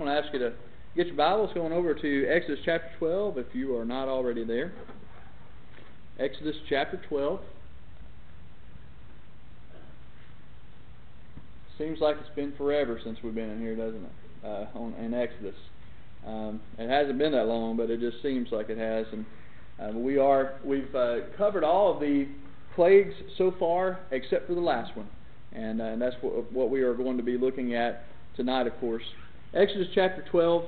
Going to ask you to get your Bibles going over to Exodus chapter 12 if you are not already there. Exodus chapter 12. Seems like it's been forever since we've been in here, doesn't it? Uh, on, in Exodus. Um, it hasn't been that long, but it just seems like it has. And uh, we are we've uh, covered all of the plagues so far, except for the last one, and, uh, and that's what, what we are going to be looking at tonight, of course. Exodus chapter 12.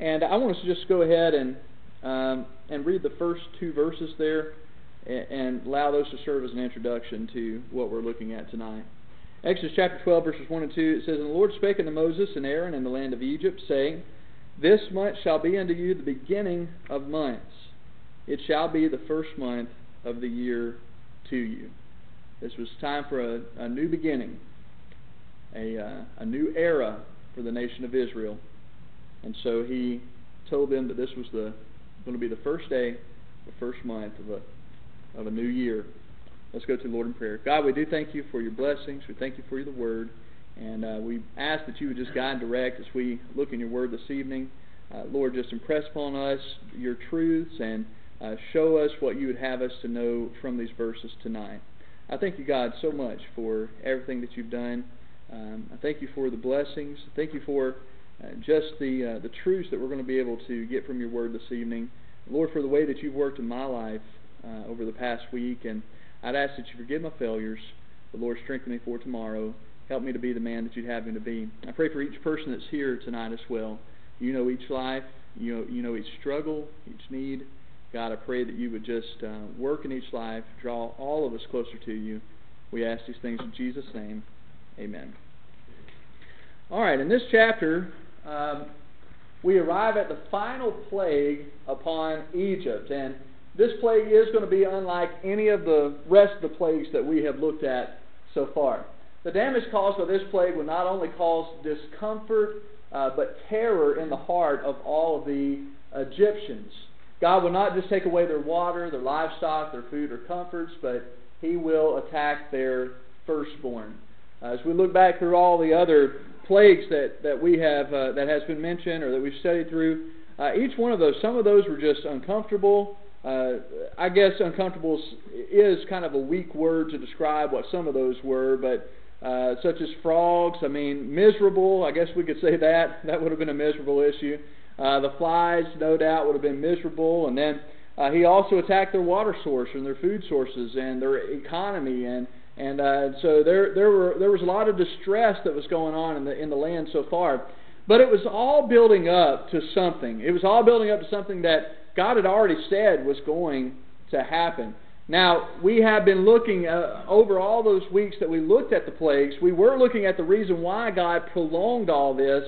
And I want us to just go ahead and um, and read the first two verses there and, and allow those to serve as an introduction to what we're looking at tonight. Exodus chapter 12, verses 1 and 2, it says, And the Lord spake unto Moses and Aaron in the land of Egypt, saying, This month shall be unto you the beginning of months. It shall be the first month of the year to you. This was time for a, a new beginning, a, uh, a new era for the nation of Israel. And so he told them that this was the going to be the first day, the first month of a of a new year. Let's go to the Lord in prayer. God, we do thank you for your blessings. We thank you for the word. And uh, we ask that you would just guide and direct as we look in your word this evening. Uh, Lord, just impress upon us your truths and uh, show us what you would have us to know from these verses tonight. I thank you, God, so much for everything that you've done. Um, I thank you for the blessings. Thank you for uh, just the uh, the truths that we're going to be able to get from your word this evening. Lord, for the way that you've worked in my life uh, over the past week, and I'd ask that you forgive my failures. The Lord strengthen me for tomorrow. Help me to be the man that you'd have me to be. I pray for each person that's here tonight as well. You know each life. You know, you know each struggle, each need. God, I pray that you would just uh, work in each life, draw all of us closer to you. We ask these things in Jesus' name. Amen. All right, in this chapter, um, we arrive at the final plague upon Egypt. And this plague is going to be unlike any of the rest of the plagues that we have looked at so far. The damage caused by this plague will not only cause discomfort, uh, but terror in the heart of all of the Egyptians. God will not just take away their water, their livestock, their food, or comforts, but He will attack their firstborn. Uh, as we look back through all the other plagues that, that we have uh, that has been mentioned or that we've studied through, uh, each one of those, some of those were just uncomfortable. Uh, I guess uncomfortable is kind of a weak word to describe what some of those were, but uh, such as frogs, I mean, miserable, I guess we could say that. That would have been a miserable issue. Uh, the flies, no doubt, would have been miserable. And then uh, he also attacked their water source and their food sources and their economy and and uh, so there, there, were, there was a lot of distress that was going on in the, in the land so far. But it was all building up to something. It was all building up to something that God had already said was going to happen. Now, we have been looking uh, over all those weeks that we looked at the plagues, we were looking at the reason why God prolonged all this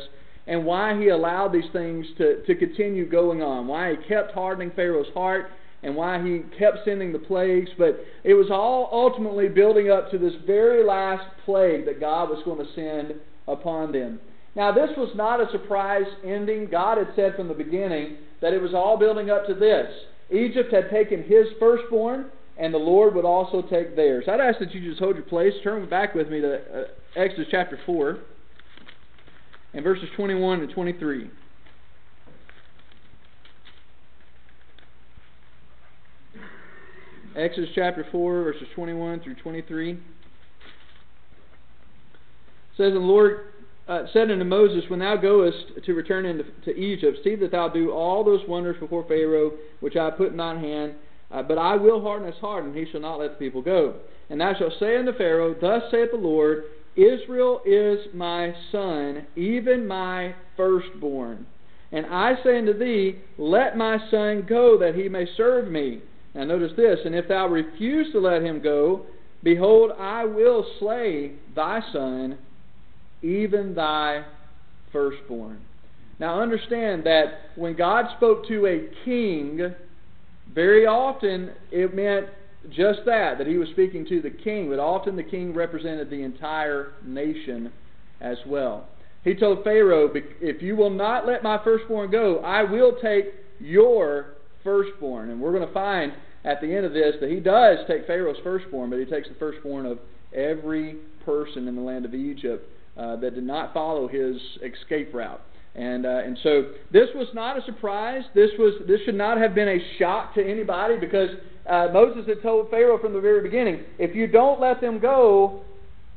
and why He allowed these things to, to continue going on, why He kept hardening Pharaoh's heart and why he kept sending the plagues, but it was all ultimately building up to this very last plague that God was going to send upon them. Now, this was not a surprise ending. God had said from the beginning that it was all building up to this. Egypt had taken his firstborn, and the Lord would also take theirs. I'd ask that you just hold your place. Turn back with me to uh, Exodus chapter 4 and verses 21 and 23. Exodus chapter 4, verses 21 through 23. It says, And the Lord uh, said unto Moses, When thou goest to return into to Egypt, see that thou do all those wonders before Pharaoh, which I put in thine hand. Uh, but I will harden his heart, and he shall not let the people go. And thou shalt say unto Pharaoh, Thus saith the Lord, Israel is my son, even my firstborn. And I say unto thee, Let my son go, that he may serve me. Now notice this, and if thou refuse to let him go, behold, I will slay thy son, even thy firstborn. Now understand that when God spoke to a king, very often it meant just that, that he was speaking to the king, but often the king represented the entire nation as well. He told Pharaoh, If you will not let my firstborn go, I will take your firstborn. And we're going to find at the end of this that he does take Pharaoh's firstborn, but he takes the firstborn of every person in the land of Egypt uh, that did not follow his escape route. And, uh, and so this was not a surprise. This, was, this should not have been a shock to anybody because uh, Moses had told Pharaoh from the very beginning if you don't let them go,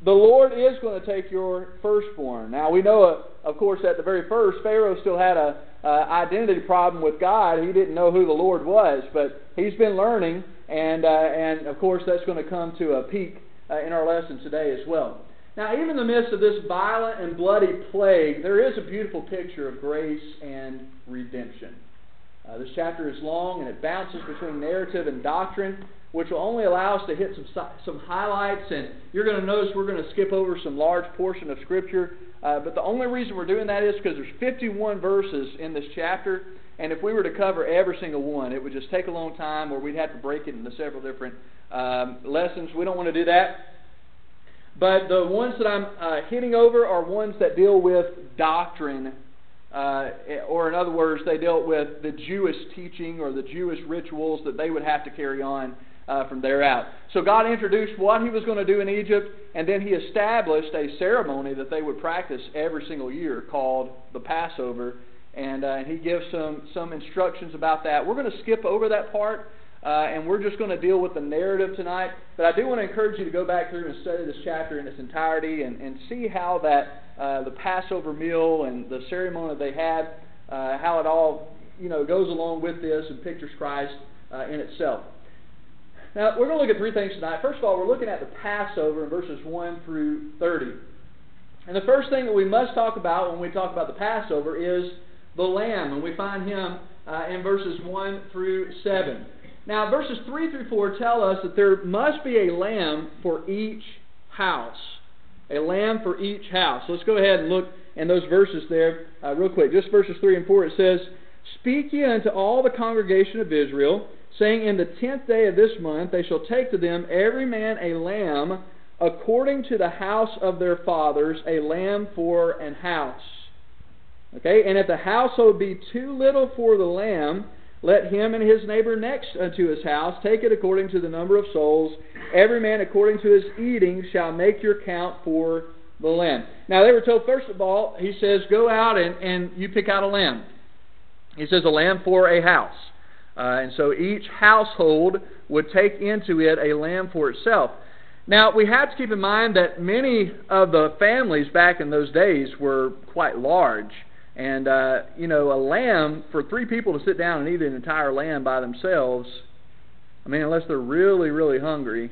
the Lord is going to take your firstborn. Now, we know, of course, at the very first, Pharaoh still had a uh, identity problem with God. He didn't know who the Lord was, but he's been learning, and, uh, and of course, that's going to come to a peak uh, in our lesson today as well. Now, even in the midst of this violent and bloody plague, there is a beautiful picture of grace and redemption. Uh, this chapter is long and it bounces between narrative and doctrine, which will only allow us to hit some some highlights. And you're going to notice we're going to skip over some large portion of Scripture. Uh, but the only reason we're doing that is because there's 51 verses in this chapter, and if we were to cover every single one, it would just take a long time, or we'd have to break it into several different um, lessons. We don't want to do that. But the ones that I'm uh, hitting over are ones that deal with doctrine, uh, or in other words, they dealt with the Jewish teaching or the Jewish rituals that they would have to carry on uh, from there out. So God introduced what He was going to do in Egypt, and then He established a ceremony that they would practice every single year called the Passover. And, uh, He gives some, some instructions about that. We're going to skip over that part uh, and we're just going to deal with the narrative tonight. But I do want to encourage you to go back through and study this chapter in its entirety and, and see how that uh, the Passover meal and the ceremony they had, uh, how it all you know goes along with this and pictures Christ uh, in itself. Now we're going to look at three things tonight. First of all, we're looking at the Passover in verses one through thirty. And the first thing that we must talk about when we talk about the Passover is the lamb, and we find him uh, in verses 1 through 7. Now, verses 3 through 4 tell us that there must be a lamb for each house. A lamb for each house. Let's go ahead and look in those verses there uh, real quick. Just verses 3 and 4. It says, Speak ye unto all the congregation of Israel, saying, In the tenth day of this month they shall take to them every man a lamb according to the house of their fathers, a lamb for an house. Okay, and if the household be too little for the lamb, let him and his neighbor next unto his house take it according to the number of souls. Every man according to his eating shall make your count for the lamb. Now they were told, first of all, he says, go out and, and you pick out a lamb. He says, a lamb for a house. Uh, and so each household would take into it a lamb for itself. Now, we have to keep in mind that many of the families back in those days were quite large. And, uh, you know, a lamb, for three people to sit down and eat an entire lamb by themselves, I mean, unless they're really, really hungry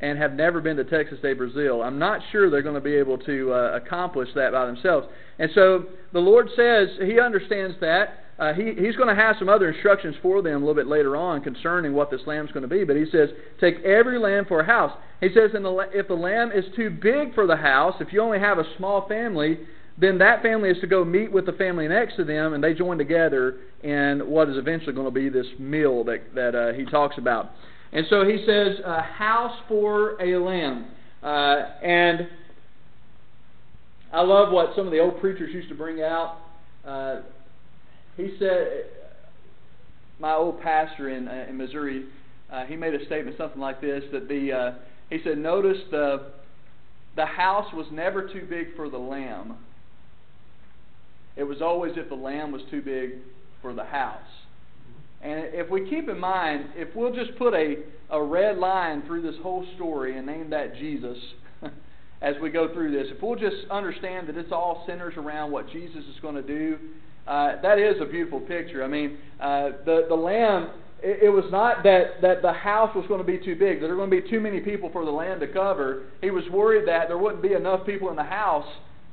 and have never been to Texas de Brazil, I'm not sure they're going to be able to uh, accomplish that by themselves. And so the Lord says He understands that. Uh, he, he's going to have some other instructions for them a little bit later on concerning what this lamb's going to be. But he says, take every lamb for a house. He says, the, if the lamb is too big for the house, if you only have a small family, then that family is to go meet with the family next to them, and they join together in what is eventually going to be this meal that, that uh, he talks about. And so he says, a house for a lamb. Uh, and I love what some of the old preachers used to bring out. He said, my old pastor in, uh, in Missouri, uh, he made a statement something like this that the uh, he said, notice the the house was never too big for the lamb, it was always if the lamb was too big for the house. And if we keep in mind, if we'll just put a, a red line through this whole story and name that Jesus as we go through this, if we'll just understand that it's all centers around what Jesus is going to do, uh, that is a beautiful picture. I mean, uh, the, the lamb, it, it was not that, that the house was going to be too big, that there were going to be too many people for the lamb to cover. He was worried that there wouldn't be enough people in the house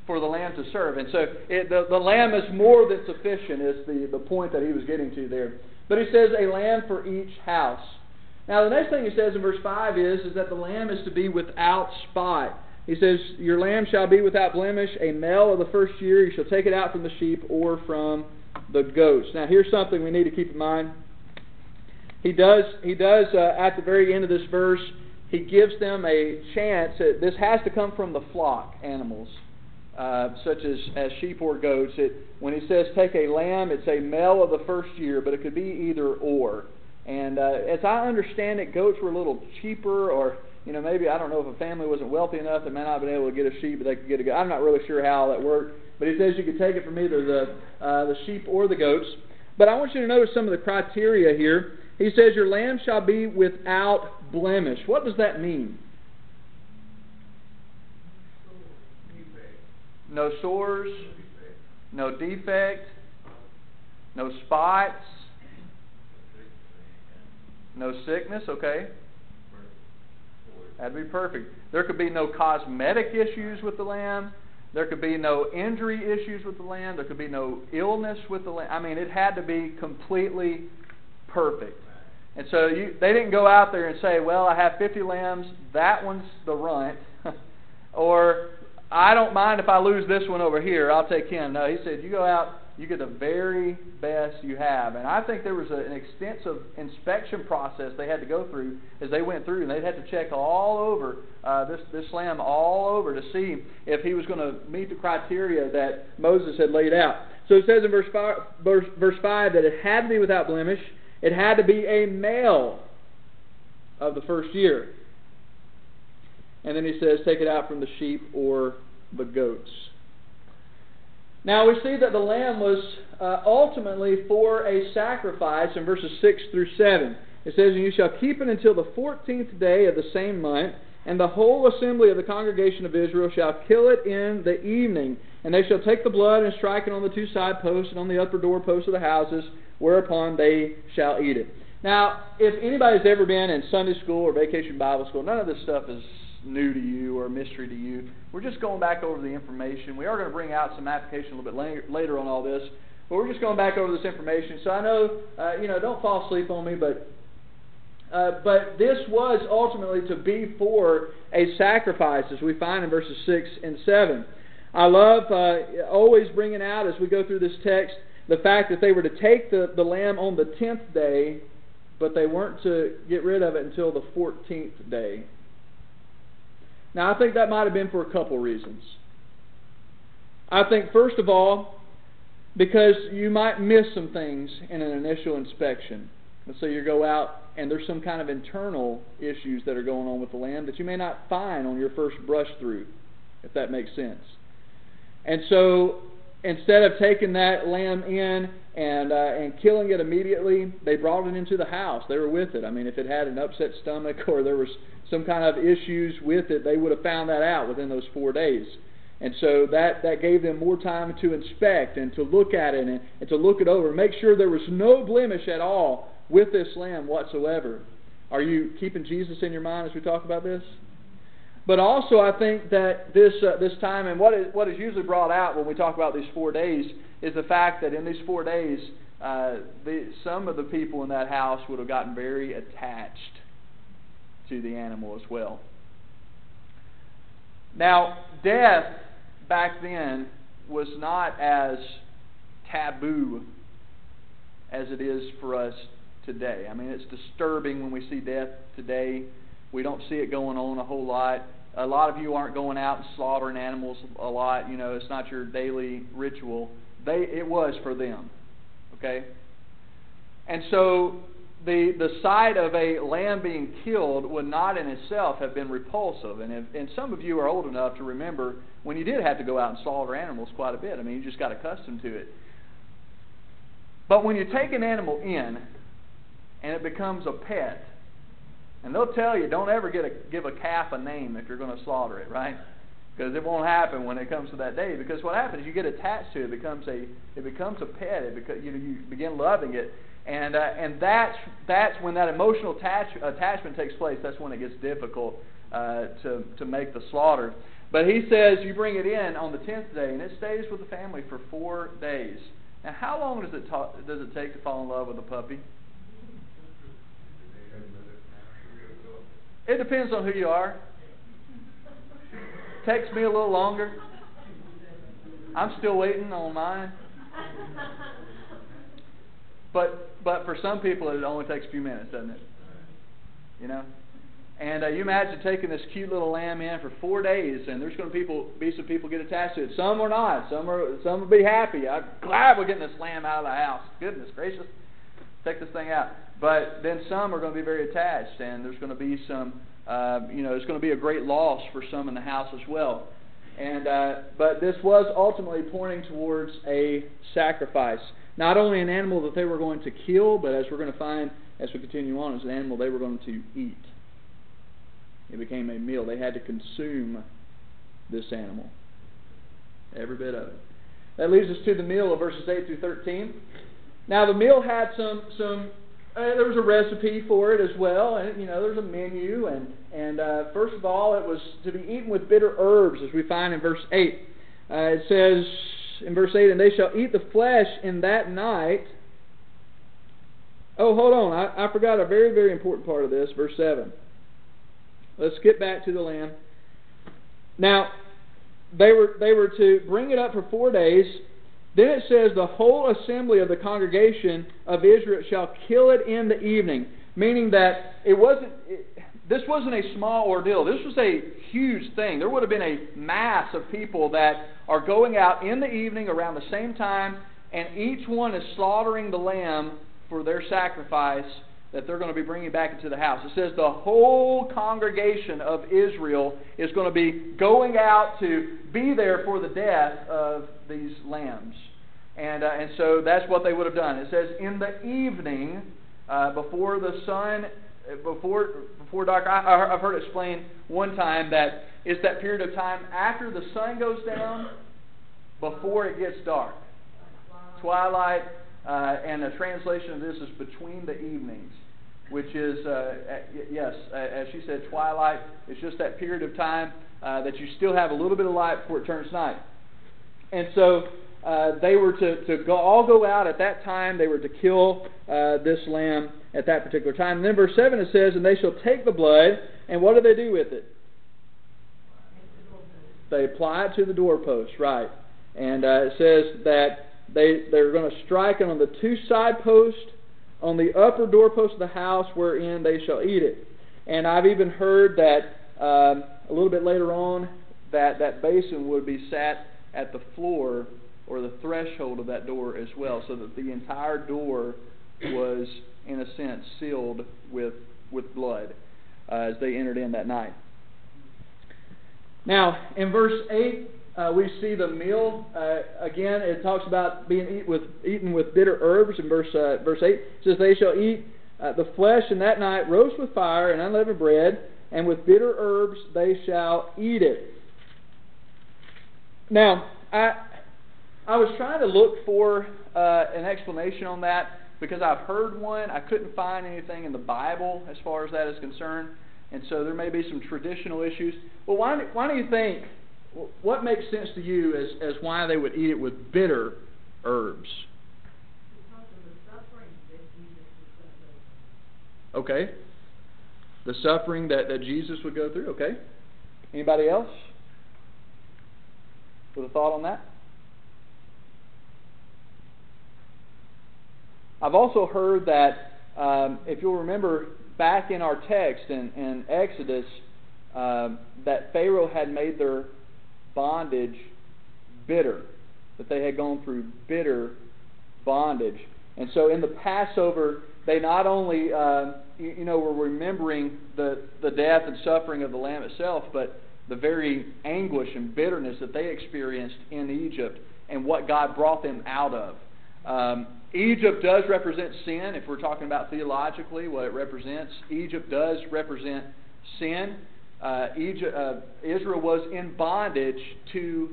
for the lamb to serve. And so it, the, the lamb is more than sufficient, is the, the point that he was getting to there. But he says, a lamb for each house. Now, the next thing he says in verse 5 is, is that the lamb is to be without spot. He says, Your lamb shall be without blemish, a male of the first year. You shall take it out from the sheep or from the goats. Now, here's something we need to keep in mind. He does, he does uh, at the very end of this verse, he gives them a chance. That this has to come from the flock animals uh, such as, as sheep or goats. It, when he says take a lamb, it's a male of the first year, but it could be either or. And uh, as I understand it, goats were a little cheaper, or you know, maybe I don't know if a family wasn't wealthy enough, they may not have been able to get a sheep, but they could get a goat. I'm not really sure how that worked, but he says you could take it from either the uh, the sheep or the goats. But I want you to notice some of the criteria here. He says your lamb shall be without blemish. What does that mean? No sores, no defect, no spots, no sickness, okay? That'd be perfect. There could be no cosmetic issues with the lamb. There could be no injury issues with the lamb. There could be no illness with the lamb. I mean, it had to be completely perfect. And so you, they didn't go out there and say, well, I have 50 lambs, that one's the runt. or I don't mind if I lose this one over here, I'll take him. No, he said, you go out, you get the very best you have. And I think there was a, an extensive inspection process they had to go through as they went through, and they had to check all over uh, this this lamb all over to see if he was going to meet the criteria that Moses had laid out. So it says in verse five, verse, verse five that it had to be without blemish. It had to be a male of the first year. And then he says, take it out from the sheep or. Now we see that the lamb was uh, ultimately for a sacrifice in verses 6 through 7. It says, And you shall keep it until the fourteenth day of the same month, and the whole assembly of the congregation of Israel shall kill it in the evening. And they shall take the blood and strike it on the two side posts and on the upper door posts of the houses, whereupon they shall eat it. Now, if anybody's ever been in Sunday school or vacation Bible school, none of this stuff is new to you or a mystery to you. We're just going back over the information. We are going to bring out some application a little bit later, later on all this, but we're just going back over this information. So I know, uh, you know, don't fall asleep on me, but uh, but this was ultimately to be for a sacrifice, as we find in verses six and seven. I love uh, always bringing out as we go through this text the fact that they were to take the, the lamb on the tenth day, but they weren't to get rid of it until the fourteenth day. Now, I think that might have been for a couple reasons. I think, first of all, because you might miss some things in an initial inspection. Let's say you go out and there's some kind of internal issues that are going on with the lamb that you may not find on your first brush through, if that makes sense. And so instead of taking that lamb in and uh, and killing it immediately, they brought it into the house. They were with it. I mean, if it had an upset stomach or there was some kind of issues with it, they would have found that out within those four days. And so that, that gave them more time to inspect and to look at it and, and to look it over, make sure there was no blemish at all with this lamb whatsoever. Are you keeping Jesus in your mind as we talk about this? But also, I think that this uh, this time, and what is what is usually brought out when we talk about these four days, is the fact that in these four days, uh, the, some of the people in that house would have gotten very attached to the animal as well. Now, death back then was not as taboo as it is for us today. I mean, it's disturbing when we see death today. We don't see it going on a whole lot. A lot of you aren't going out and slaughtering animals a lot. You know, it's not your daily ritual. They, it was for them. Okay? And so the, the sight of a lamb being killed would not in itself have been repulsive. And, if, and some of you are old enough to remember when you did have to go out and slaughter animals quite a bit. I mean, you just got accustomed to it. But when you take an animal in and it becomes a pet, and they'll tell you don't ever get a, give a calf a name if you're going to slaughter it, right? Because it won't happen when it comes to that day. Because what happens, you get attached to it. It becomes a it becomes a pet. It beca- you you begin loving it and, uh, and that's, that's when that emotional attach, attachment takes place. That's when it gets difficult uh, to, to make the slaughter. But he says you bring it in on the tenth day, and it stays with the family for four days. Now, how long does it, ta- does it take to fall in love with a puppy? It depends on who you are. Takes me a little longer. I'm still waiting on mine. But but for some people, it only takes a few minutes, doesn't it? You know. And uh, you imagine taking this cute little lamb in for four days, and there's going to people be some people get attached to it. Some are not. Some are. Some will be happy. I'm glad we're getting this lamb out of the house. Goodness gracious, take this thing out. but then some are going to be very attached, and there's going to be some, uh, you know, it's going to be a great loss for some in the house as well. And uh, but this was ultimately pointing towards a sacrifice, not only an animal that they were going to kill, but as we're going to find as we continue on, as an animal they were going to eat. It became a meal. They had to consume this animal, every bit of it. That leads us to the meal of verses 8 through 13. Now the meal had some some uh, there was a recipe for it as well, and you know there's a menu, and and uh, first of all it was to be eaten with bitter herbs, as we find in verse eight. Uh, it says in verse eight, and they shall eat the flesh in that night. Oh, hold on, I, I forgot a very very important part of this, verse seven. Let's get back to the lamb. Now, they were they were to bring it up for four days then it says, The whole assembly of the congregation of Israel shall kill it in the evening. Meaning that it wasn't, it, this wasn't a small ordeal. This was a huge thing. There would have been a mass of people that are going out in the evening around the same time, and each one is slaughtering the lamb for their sacrifice that they're going to be bringing back into the house. It says the whole congregation of Israel is going to be going out to be there for the death of these lambs. And, uh, and so that's what they would have done. It says, in the evening, uh, before the sun, before, before dark, I, I've heard it explained one time that it's that period of time after the sun goes down, before it gets dark. Twilight, uh, and a translation of this is between the evenings which is, uh, yes, as she said, twilight. It's just that period of time uh, that you still have a little bit of light before it turns night. And so uh, they were to, to go, all go out at that time. They were to kill uh, this lamb at that particular time. And then verse 7 it says, And they shall take the blood, and what do they do with it? They apply it to the doorpost, right. And uh, it says that they, they're going to strike it on the two side posts on the upper doorpost of the house wherein they shall eat it. And I've even heard that um, a little bit later on that that basin would be sat at the floor or the threshold of that door as well, so that the entire door was, in a sense, sealed with with blood uh, as they entered in that night. Now, in verse 8, uh, we see the meal uh, again. It talks about being eat with, eaten with bitter herbs in verse uh, verse eight. It says, "They shall eat uh, the flesh in that night, roast with fire and unleavened bread, and with bitter herbs they shall eat it." Now, I I was trying to look for uh, an explanation on that because I've heard one. I couldn't find anything in the Bible as far as that is concerned, and so there may be some traditional issues. Well, why why do you think? what makes sense to you as, as why they would eat it with bitter herbs? Okay. The suffering that, that Jesus would go through, okay? Anybody else? With a thought on that? I've also heard that, um, if you'll remember back in our text in, in Exodus, uh, that Pharaoh had made their bondage bitter, that they had gone through bitter bondage. And so in the Passover, they not only, uh, you, you know, were remembering the, the death and suffering of the Lamb itself, but the very anguish and bitterness that they experienced in Egypt and what God brought them out of. Um, Egypt does represent sin, if we're talking about theologically what it represents. Egypt does represent sin uh, Egypt, uh, Israel was in bondage to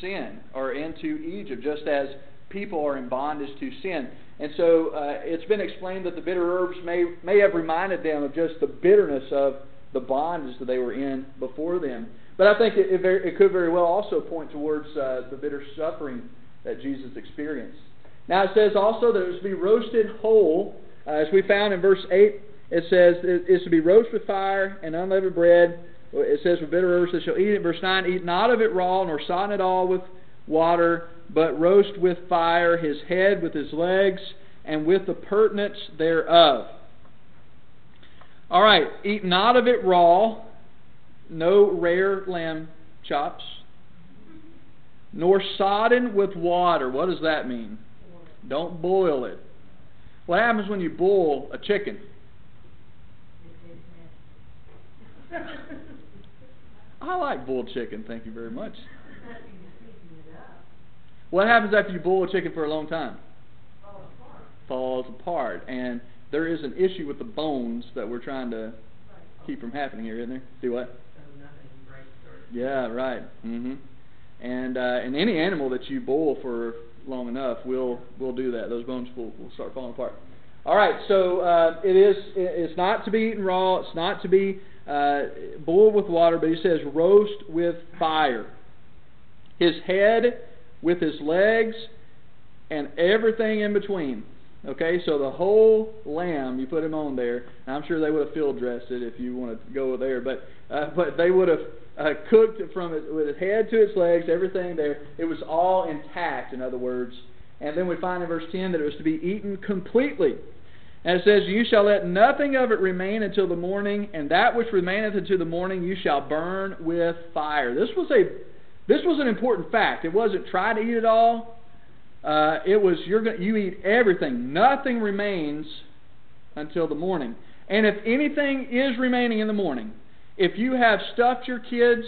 sin or into Egypt, just as people are in bondage to sin. And so uh, it's been explained that the bitter herbs may, may have reminded them of just the bitterness of the bondage that they were in before them. But I think it, it, very, it could very well also point towards uh, the bitter suffering that Jesus experienced. Now it says also that it was to be roasted whole, uh, as we found in verse 8 it says it's to be roast with fire and unleavened bread. It says with bitter herbs they shall eat it. Verse 9, eat not of it raw, nor sodden it all with water, but roast with fire his head with his legs, and with the purtenance thereof. All right, eat not of it raw, no rare lamb chops, nor sodden with water. What does that mean? Don't boil it. What happens when you boil a chicken? I like boiled chicken, thank you very much. What happens after you boil a chicken for a long time? Falls apart. And there is an issue with the bones that we're trying to keep from happening here, isn't there? See what? Yeah, right. Mhm. And uh, and any animal that you boil for long enough we'll we'll do that. Those bones will, will start falling apart. All right, so uh, it is it's not to be eaten raw. It's not to be uh, boiled with water, but he says roast with fire. His head with his legs and everything in between. Okay, so the whole lamb, you put him on there. I'm sure they would have field dressed it if you wanted to go there, but uh, but they would have uh, cooked from it with its head to its legs, everything there. It was all intact, in other words. And then we find in verse 10 that it was to be eaten completely. And it says, You shall let nothing of it remain until the morning, and that which remaineth until the morning you shall burn with fire. This was a this was an important fact. It wasn't try to eat it all. Uh, it was you're gonna you eat everything. Nothing remains until the morning. And if anything is remaining in the morning, if you have stuffed your kids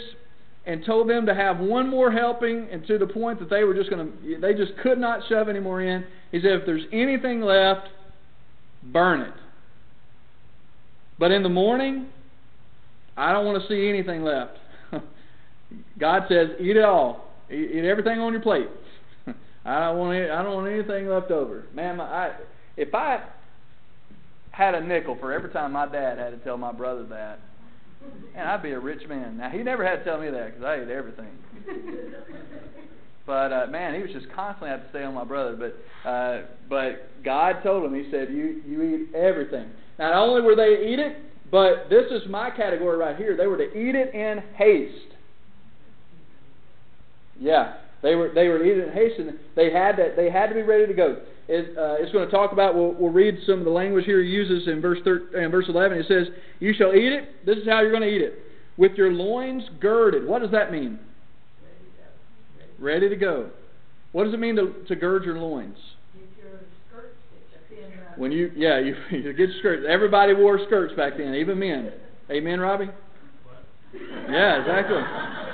and told them to have one more helping and to the point that they were just going to they just could not shove any more in, he said if there's anything left, burn it. But in the morning, I don't want to see anything left. God says, eat it all. Eat everything on your plate. I don't want any, I don't want anything left over. Man, I if I had a nickel for every time my dad had to tell my brother that, and I'd be a rich man. Now he never had to tell me that because I ate everything. but uh, man, he was just constantly had to stay on my brother. But uh, but God told him, He said, "You you eat everything." Not only were they to eat it, but this is my category right here. They were to eat it in haste. Yeah, they were they were eating in haste, and they had to they had to be ready to go. It, uh, it's going to talk about. We'll, we'll read some of the language here he uses in verse 13, in verse 11. It says, "You shall eat it. This is how you're going to eat it: with your loins girded." What does that mean? Ready to go. What does it mean to, to gird your loins? When you yeah you, you get skirts. Everybody wore skirts back then, even men. Amen, Robbie. Yeah, exactly.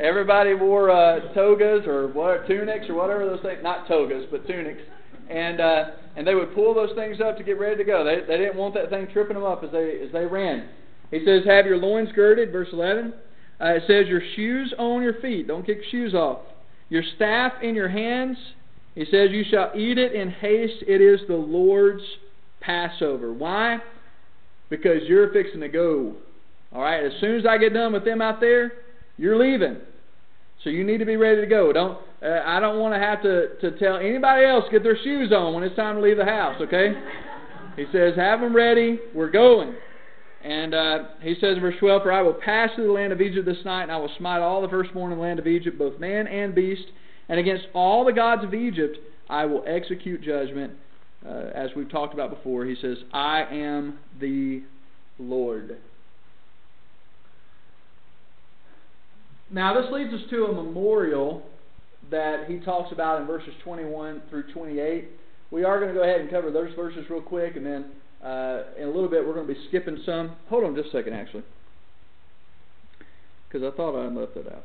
Everybody wore uh, togas or what tunics or whatever those things. Not togas, but tunics. And uh, and they would pull those things up to get ready to go. They they didn't want that thing tripping them up as they as they ran. He says, "Have your loins girded." Verse eleven. Uh, it says, "Your shoes on your feet. Don't kick your shoes off. Your staff in your hands." He says, "You shall eat it in haste. It is the Lord's Passover." Why? Because you're fixing to go. All right. As soon as I get done with them out there, you're leaving. So you need to be ready to go. Don't uh, I don't want to have to to tell anybody else get their shoes on when it's time to leave the house, okay? he says, "Have them ready. We're going." And uh, he says in verse 12, For I will pass through the land of Egypt this night, and I will smite all the firstborn in the land of Egypt, both man and beast. And against all the gods of Egypt I will execute judgment. Uh, as we've talked about before, he says, I am the Lord. Now, this leads us to a memorial that he talks about in verses 21 through 28. We are going to go ahead and cover those verses real quick, and then uh, in a little bit we're going to be skipping some. Hold on just a second, actually, because I thought I left that out.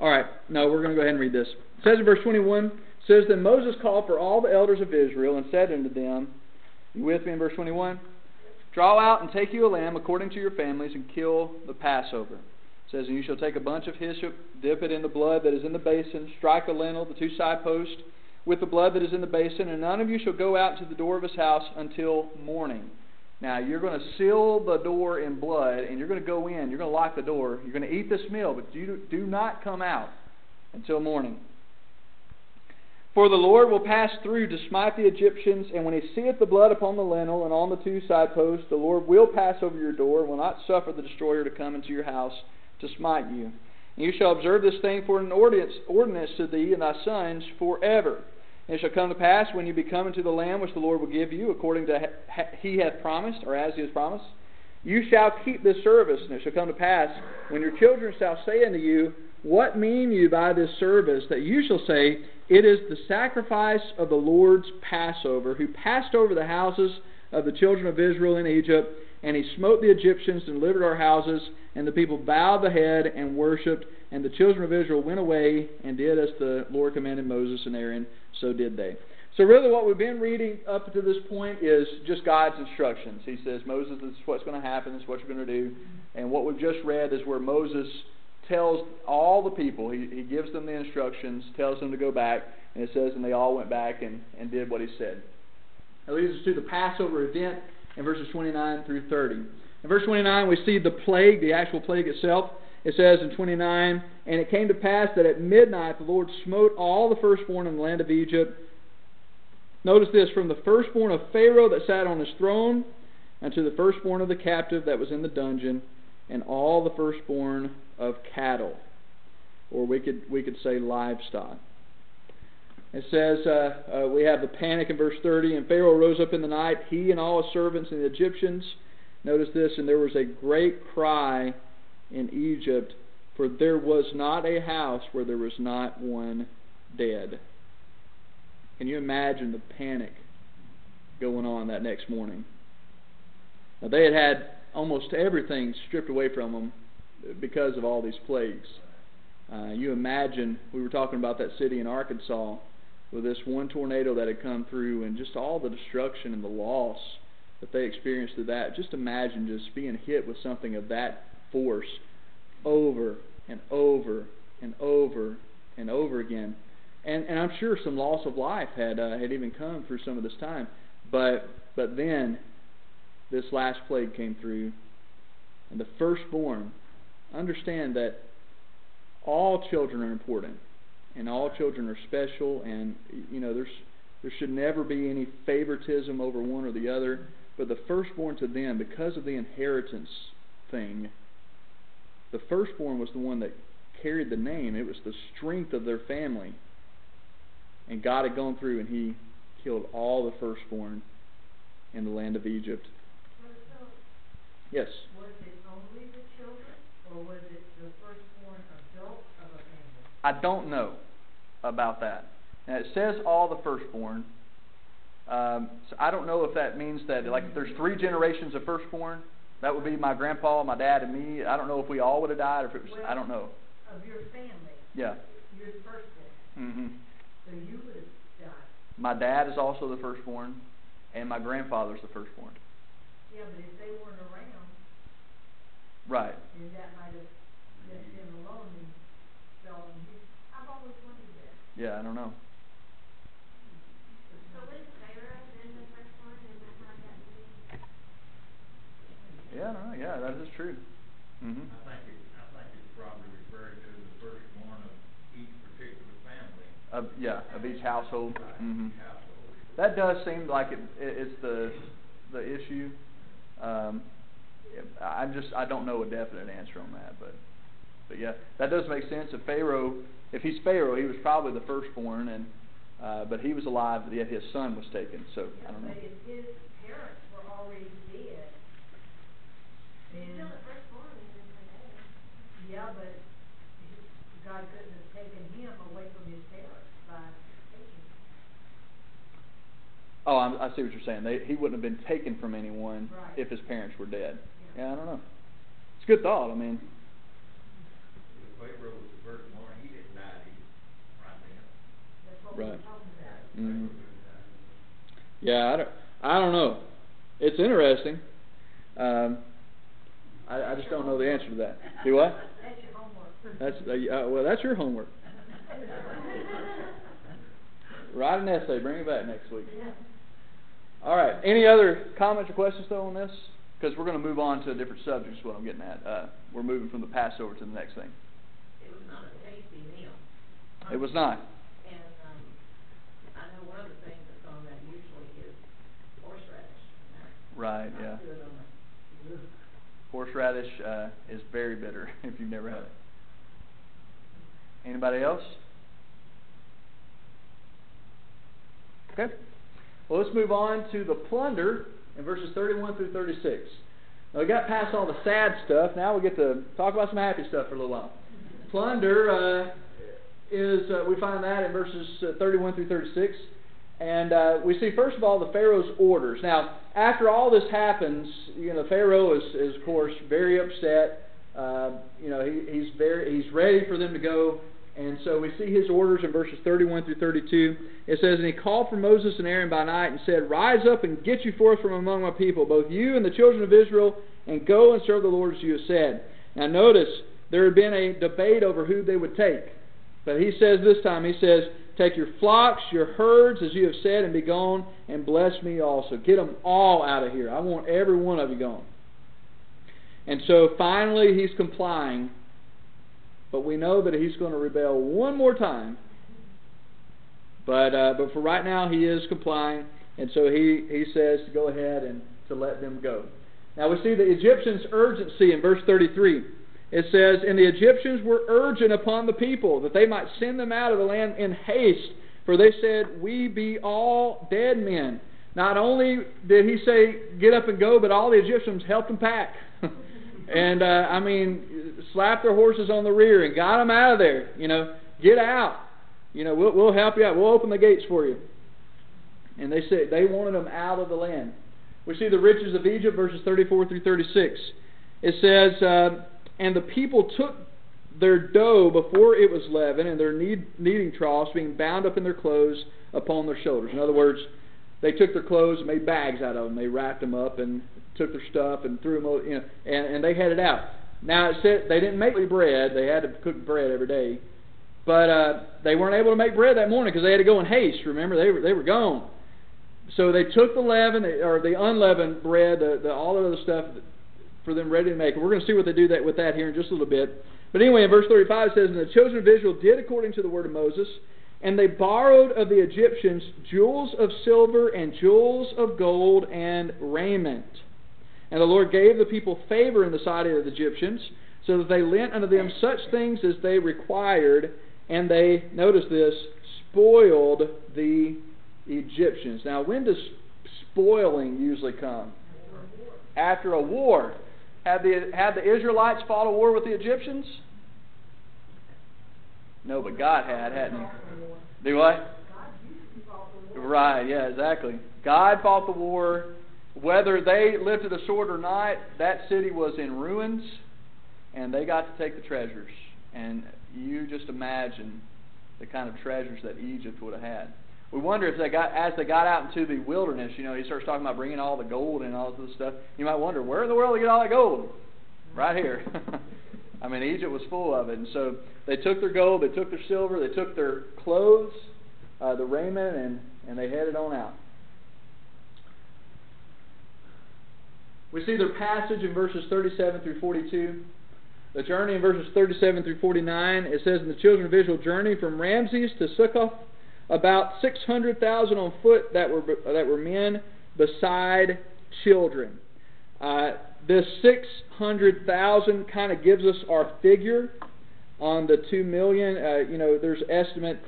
All right, no, we're going to go ahead and read this. It says in verse 21, says, that Moses called for all the elders of Israel and said unto them, You with me in verse 21? Draw out and take you a lamb according to your families and kill the Passover. It says, And you shall take a bunch of hyssop, dip it in the blood that is in the basin, strike the lintel, the two side posts, with the blood that is in the basin, and none of you shall go out to the door of his house until morning. Now, you're going to seal the door in blood, and you're going to go in. You're going to lock the door. You're going to eat this meal, but you do not come out until morning. For the Lord will pass through to smite the Egyptians, and when he seeth the blood upon the lintel and on the two side posts, the Lord will pass over your door, and will not suffer the destroyer to come into your house to smite you. And you shall observe this thing for an ordinance, to thee and thy sons forever. And it shall come to pass when you be come into the land which the Lord will give you, according to he hath promised, or as he has promised, you shall keep this service. And it shall come to pass when your children shall say unto you, What mean you by this service? That you shall say, It is the sacrifice of the Lord's Passover, who passed over the houses of the children of Israel in Egypt, and he smote the Egyptians and delivered our houses, and the people bowed the head and worshipped, and the children of Israel went away and did as the Lord commanded Moses and Aaron, so did they. So really what we've been reading up to this point is just God's instructions. He says, Moses, this is what's going to happen, this is what you're going to do. And what we've just read is where Moses tells all the people, he, he gives them the instructions, tells them to go back, and it says, and they all went back and, and did what he said. It leads us to the Passover event in verses 29 through 30. In verse 29, we see the plague, the actual plague itself. It says in 29, And it came to pass that at midnight the Lord smote all the firstborn in the land of Egypt. Notice this from the firstborn of Pharaoh that sat on his throne, unto the firstborn of the captive that was in the dungeon, and all the firstborn of cattle, or we could we could say livestock. It says uh, uh, we have the panic in verse 30, and Pharaoh rose up in the night, he and all his servants and the Egyptians. Notice this, and there was a great cry in Egypt, for there was not a house where there was not one dead. Can you imagine the panic going on that next morning? Now, they had had almost everything stripped away from them because of all these plagues. Uh, you imagine, we were talking about that city in Arkansas with this one tornado that had come through and just all the destruction and the loss that they experienced through that. Just imagine just being hit with something of that force over and over and over and over again. And and I'm sure some loss of life had uh, had even come through some of this time. But but then this last plague came through and the firstborn understand that all children are important and all children are special and you know there's there should never be any favoritism over one or the other but the firstborn to them because of the inheritance thing the firstborn was the one that carried the name. It was the strength of their family. And God had gone through and He killed all the firstborn in the land of Egypt. Yes. Was it only the children, or was it the firstborn adult of a family? I don't know about that. Now it says all the firstborn. Um, so I don't know if that means that, like, if there's three generations of firstborn, that would be my grandpa, my dad, and me. I don't know if we all would have died or if it was. Well, I don't know. Of your family. Yeah. You're the firstborn, hmm so you would have died. My dad is also the firstborn, and my grandfather's the firstborn. Yeah, but if they weren't around, Right. then that might have left him alone and fell on his, I've always wondered that. Yeah, I don't know. So was Sarah then the first one, is that how that? Yeah, I don't know. Yeah, that is true. hmm I think it, I think it's probably referring to the firstborn of each particular family. Of yeah, of each household. Right, hmm Household. That does seem like it, it, it's the the issue. Um, I just I don't know a definite answer on that, but but yeah, that does make sense. If Pharaoh, if he's Pharaoh, he was probably the firstborn, and uh, but he was alive, yet his son was taken. So I don't know. but if his parents were already dead, He's still the firstborn even today. yeah, but God couldn't have taken him away from his parents by taking. Oh, I'm, I see what you're saying. They, he wouldn't have been taken from anyone Right. if his parents were dead. Yeah. Yeah, I don't know. It's a good thought. I mean, If Pharaoh was the firstborn, he didn't die, he, right then. That's what we were Right. talking about. Mhm. Pharaoh didn't die. yeah, I don't, I don't know. It's interesting. Um, I, I just don't know the answer to that. Do what? That's your homework. That's uh, well, that's your homework. Write an essay. Bring it back next week. All right. Any other comments or questions though on this? Because we're going to move on to a different subject. Is what I'm getting at. Uh, we're moving from the Passover to the next thing. It was not a tasty meal. It was not. And, um, I know one of the things that's on that usually is horseradish. and that's Right. Yeah. Horseradish uh, is very bitter if you've never had it. Anybody else? Okay? Well, let's move on to the plunder in verses 31 through 36. Now, we got past all the sad stuff. Now we get to talk about some happy stuff for a little while. Plunder uh, is, uh, we find that in verses uh, 31 through 36. And uh, we see, first of all, the Pharaoh's orders. Now, after all this happens, you know, Pharaoh is, is of course, very upset. Uh, you know, he, he's very, he's ready for them to go. And so we see his orders in verses 31 through 32. It says, And he called for Moses and Aaron by night and said, Rise up and get you forth from among my people, both you and the children of Israel, and go and serve the Lord as you have said. Now notice, there had been a debate over who they would take. But he says this time, he says, Take your flocks, your herds, as you have said, and be gone, and bless me also. Get them all out of here. I want every one of you gone. And so finally he's complying, but we know that he's going to rebel one more time. But uh, but for right now he is complying, and so he, he says to go ahead and to let them go. Now we see the Egyptians' urgency in verse 33. It says, And the Egyptians were urgent upon the people that they might send them out of the land in haste, for they said, We be all dead men. Not only did he say, Get up and go, but all the Egyptians helped them pack. and, uh, I mean, slapped their horses on the rear and got them out of there. You know, get out. You know, we'll, we'll help you out. We'll open the gates for you. And they said they wanted them out of the land. We see the riches of Egypt, verses 34 through 36. It says, uh, and the people took their dough before it was leavened, and their knead, kneading troughs being bound up in their clothes upon their shoulders. In other words, they took their clothes and made bags out of them. They wrapped them up and took their stuff and threw them, you know, and, and they headed out. Now it said they didn't make bread; they had to cook bread every day, but uh, they weren't able to make bread that morning because they had to go in haste. Remember, they were they were gone. So they took the leaven or the unleavened bread, the, the all of the stuff for them ready to make. And we're going to see what they do that with that here in just a little bit. But anyway, in verse 35 it says, And the children of Israel did according to the word of Moses, and they borrowed of the Egyptians jewels of silver and jewels of gold and raiment. And the Lord gave the people favor in the sight of the Egyptians, so that they lent unto them such things as they required, and they, notice this, spoiled the Egyptians. Now, when does spoiling usually come? After a war. Had the, had the Israelites fought a war with the Egyptians? No, but God had, hadn't he? Do what? Right, yeah, exactly. God fought the war. Whether they lifted a sword or not, that city was in ruins, and they got to take the treasures. And you just imagine the kind of treasures that Egypt would have had. We wonder if they got as they got out into the wilderness. You know, he starts talking about bringing all the gold and all this stuff. You might wonder where in the world did they get all that gold. Right here. I mean, Egypt was full of it, and so they took their gold, they took their silver, they took their clothes, uh, the raiment, and and they headed on out. We see their passage in verses 37 through 42. The journey in verses 37 through 49, it says, And the children of Israel journeyed from Ramses to Succoth, about 600,000 on foot that were, that were men, beside children. Uh, this 600,000 kind of gives us our figure on the 2 million. Uh, you know, there's estimate,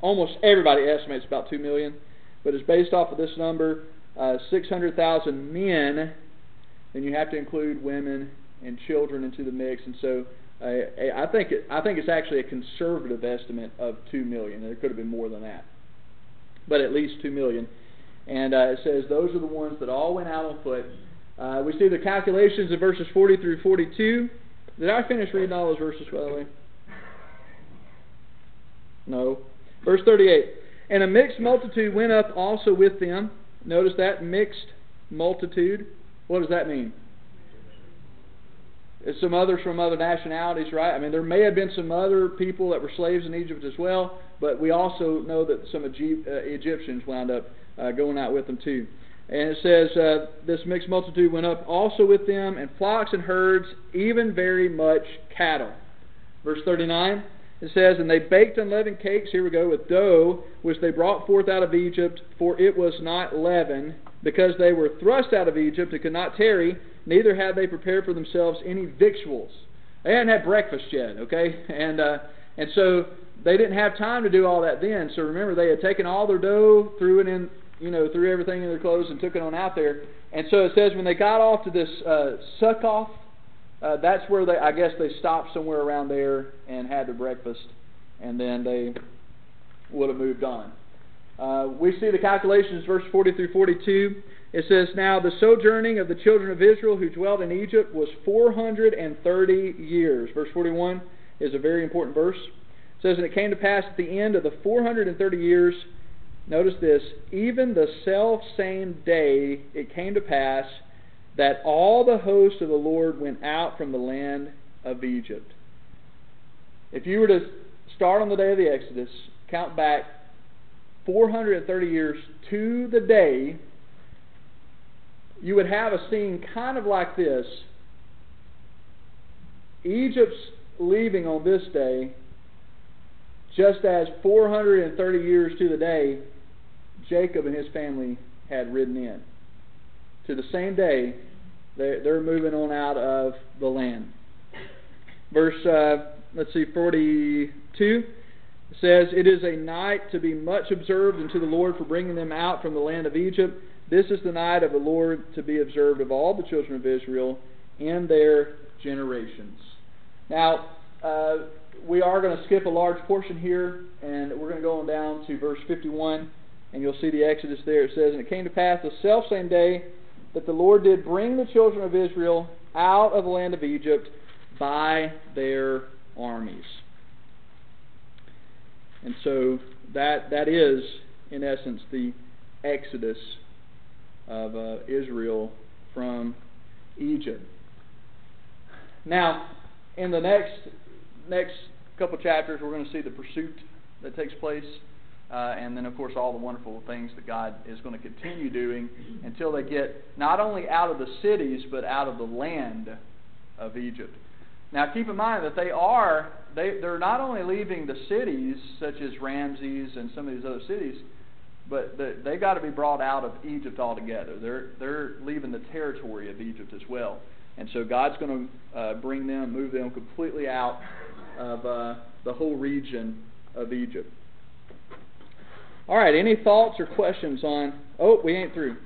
almost everybody estimates about 2 million, but it's based off of this number uh, 600,000 men, then you have to include women and children into the mix, and so I think it, I think it's actually a conservative estimate of two million. There could have been more than that, but at least two million. And uh, it says those are the ones that all went out on foot. Uh, we see the calculations in verses 40 through 42. Did I finish reading all those verses, by the way? No. Verse 38. And a mixed multitude went up also with them. Notice that mixed multitude. What does that mean? Some others from other nationalities, right? I mean, there may have been some other people that were slaves in Egypt as well, but we also know that some uh, Egyptians wound up uh, going out with them too. And it says, uh, This mixed multitude went up also with them, and flocks and herds, even very much cattle. Verse 39, it says, And they baked unleavened cakes, here we go, with dough, which they brought forth out of Egypt, for it was not leavened, because they were thrust out of Egypt and could not tarry, neither had they prepared for themselves any victuals. They hadn't had breakfast yet, okay? And uh, and so they didn't have time to do all that then. So remember, they had taken all their dough, threw it in, you know, threw everything in their clothes, and took it on out there. And so it says when they got off to this uh, Succoth, uh, that's where they, I guess, they stopped somewhere around there and had their breakfast, and then they would have moved on. Uh, we see the calculations, verse 40 through 42. It says, Now the sojourning of the children of Israel who dwelt in Egypt was 430 years. Verse 41 is a very important verse. It says, And it came to pass at the end of the 430 years, notice this, even the self same day it came to pass that all the host of the Lord went out from the land of Egypt. If you were to start on the day of the Exodus, count back 430 years to the day, you would have a scene kind of like this. Egypt's leaving on this day, just as 430 years to the day, Jacob and his family had ridden in. To the same day, they're, moving on out of the land. Verse, uh, let's see, 42 says, It is a night to be much observed unto the Lord for bringing them out from the land of Egypt. This is the night of the Lord to be observed of all the children of Israel in their generations. Now, uh, we are going to skip a large portion here, and we're going to go on down to verse 51, and you'll see the Exodus there. It says, And it came to pass the self same day that the Lord did bring the children of Israel out of the land of Egypt by their armies. And so that that is, in essence, the exodus of uh, Israel from Egypt. Now, in the next next couple chapters, we're going to see the pursuit that takes place, uh, and then, of course, all the wonderful things that God is going to continue doing until they get not only out of the cities but out of the land of Egypt. Now, keep in mind that they are they they're not only leaving the cities such as Ramses and some of these other cities, but the, they got to be brought out of Egypt altogether. They're they're leaving the territory of Egypt as well, and so God's going to uh, bring them, move them completely out of uh, the whole region of Egypt. All right, any thoughts or questions on? Oh, we ain't through.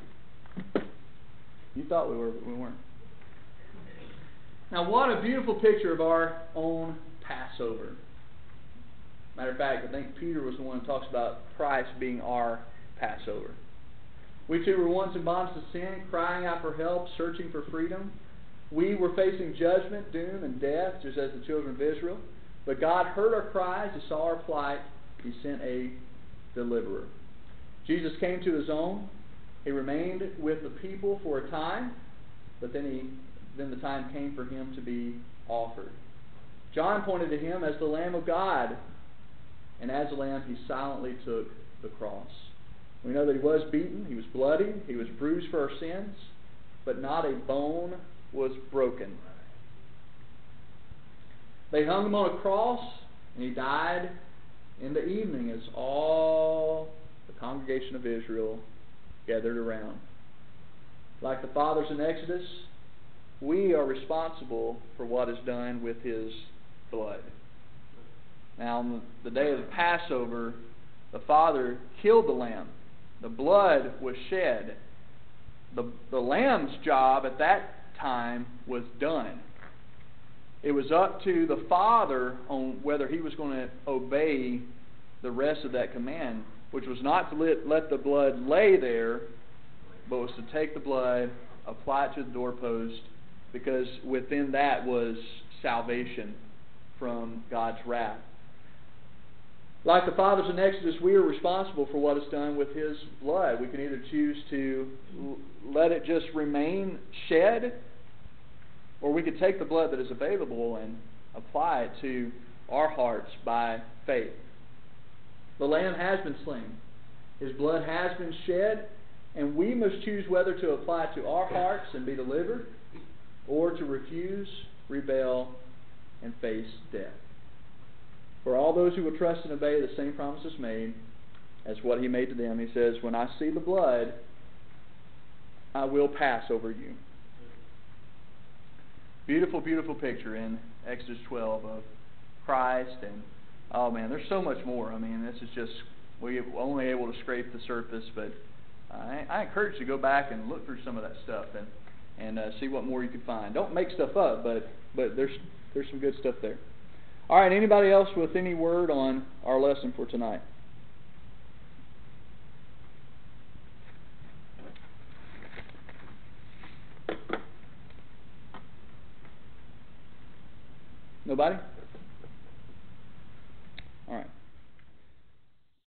You thought we were, but we weren't. Now, what a beautiful picture of our own Passover. Matter of fact, I think Peter was the one who talks about Christ being our Passover. We too were once in bondage to sin, crying out for help, searching for freedom. We were facing judgment, doom, and death, just as the children of Israel. But God heard our cries, He saw our plight, He sent a deliverer. Jesus came to His own. He remained with the people for a time, but then he then the time came for him to be offered. John pointed to him as the Lamb of God, and as a lamb, he silently took the cross. We know that he was beaten, he was bloody, he was bruised for our sins, but not a bone was broken. They hung him on a cross, and he died in the evening as all the congregation of Israel gathered around. Like the fathers in Exodus, we are responsible for what is done with his blood. Now, on the day of the Passover, the father killed the lamb. The blood was shed. The, the lamb's job at that time was done. It was up to the father on whether he was going to obey the rest of that command, which was not to let, let the blood lay there, but was to take the blood, apply it to the doorpost, because within that was salvation from God's wrath. Like the fathers in Exodus, we are responsible for what is done with His blood. We can either choose to let it just remain shed, or we could take the blood that is available and apply it to our hearts by faith. The Lamb has been slain, His blood has been shed, and we must choose whether to apply it to our hearts and be delivered, or to refuse, rebel, and face death. For all those who will trust and obey the same promises made as what he made to them, he says, When I see the blood, I will pass over you. Beautiful, beautiful picture in Exodus 12 of Christ and oh man, there's so much more. I mean, this is just we're only able to scrape the surface, but I, I encourage you to go back and look through some of that stuff and and uh, see what more you can find. Don't make stuff up, but but there's there's some good stuff there. All right, anybody else with any word on our lesson for tonight? Nobody?